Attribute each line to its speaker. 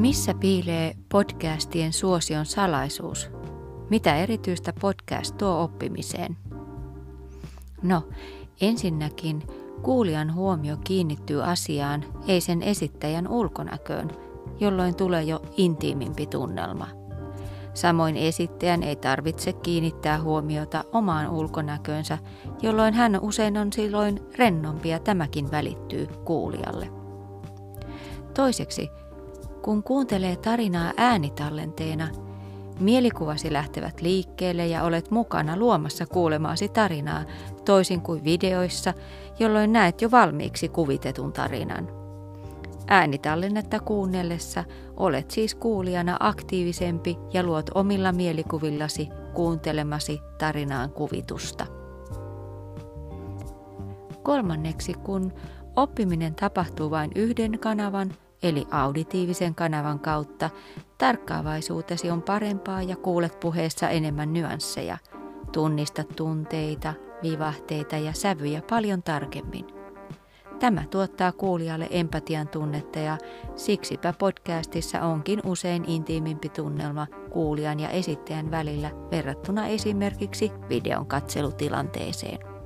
Speaker 1: Missä piilee podcastien suosion salaisuus? Mitä erityistä podcast tuo oppimiseen? No, ensinnäkin kuulijan huomio kiinnittyy asiaan, ei sen esittäjän ulkonäköön, jolloin tulee jo intiimimpi tunnelma. Samoin esittäjän ei tarvitse kiinnittää huomiota omaan ulkonäköönsä, jolloin hän usein on silloin rennompi ja tämäkin välittyy kuulijalle. Toiseksi, kun kuuntelee tarinaa äänitallenteena, mielikuvasi lähtevät liikkeelle ja olet mukana luomassa kuulemaasi tarinaa, toisin kuin videoissa, jolloin näet jo valmiiksi kuvitetun tarinan. Äänitallennetta kuunnellessa olet siis kuulijana aktiivisempi ja luot omilla mielikuvillasi kuuntelemasi tarinaan kuvitusta. Kolmanneksi, kun oppiminen tapahtuu vain yhden kanavan eli auditiivisen kanavan kautta, tarkkaavaisuutesi on parempaa ja kuulet puheessa enemmän nyansseja. Tunnistat tunteita, vivahteita ja sävyjä paljon tarkemmin. Tämä tuottaa kuulijalle empatian tunnetta ja siksipä podcastissa onkin usein intiimimpi tunnelma kuulijan ja esittäjän välillä verrattuna esimerkiksi videon katselutilanteeseen.